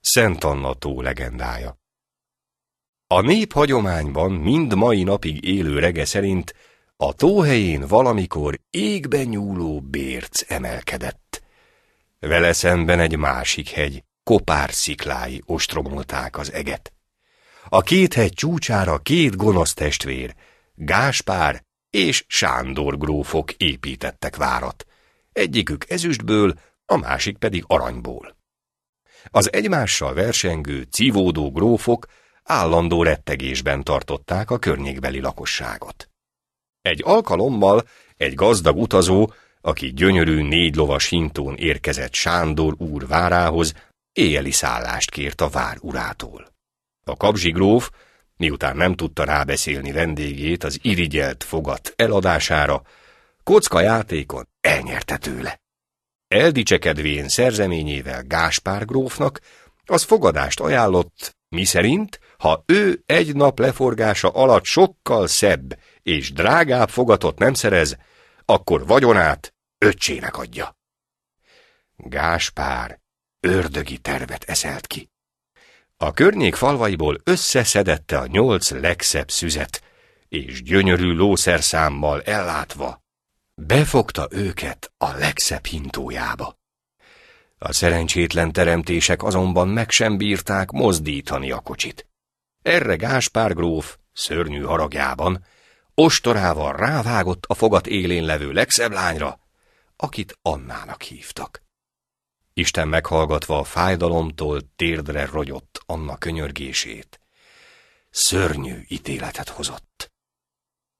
Szent Anna tó legendája. A nép hagyományban mind mai napig élő rege szerint a tóhelyén valamikor égben nyúló bérc emelkedett. Vele szemben egy másik hegy, kopár sziklái ostromolták az eget. A két hegy csúcsára két gonosz testvér, Gáspár és Sándor grófok építettek várat. Egyikük ezüstből, a másik pedig aranyból. Az egymással versengő, civódó grófok állandó rettegésben tartották a környékbeli lakosságot. Egy alkalommal egy gazdag utazó, aki gyönyörű négy lovas hintón érkezett Sándor úr várához, éjjeli szállást kért a vár urától. A kapzsigróf, miután nem tudta rábeszélni vendégét az irigyelt fogat eladására, kocka játékon elnyerte tőle. Eldicsekedvén szerzeményével Gáspár grófnak, az fogadást ajánlott, miszerint, ha ő egy nap leforgása alatt sokkal szebb és drágább fogatot nem szerez, akkor vagyonát öccsének adja. Gáspár ördögi tervet eszelt ki. A környék falvaiból összeszedette a nyolc legszebb szüzet, és gyönyörű lószerszámmal ellátva, befogta őket a legszebb hintójába. A szerencsétlen teremtések azonban meg sem bírták mozdítani a kocsit. Erre Gáspár gróf, szörnyű haragjában, ostorával rávágott a fogat élén levő legszebb lányra, akit Annának hívtak. Isten meghallgatva a fájdalomtól térdre rogyott Anna könyörgését, szörnyű ítéletet hozott.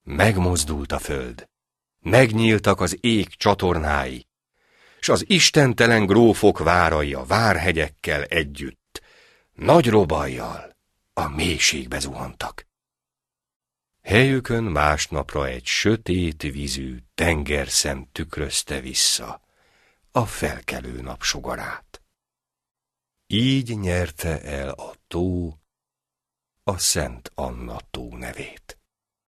Megmozdult a föld, megnyíltak az ég csatornái, s az istentelen grófok várai a várhegyekkel együtt, nagy robajjal a mélységbe zuhantak. Helyükön másnapra egy sötét vízű tengerszem tükrözte vissza a felkelő napsugarát. Így nyerte el a tó a Szent Anna tó nevét.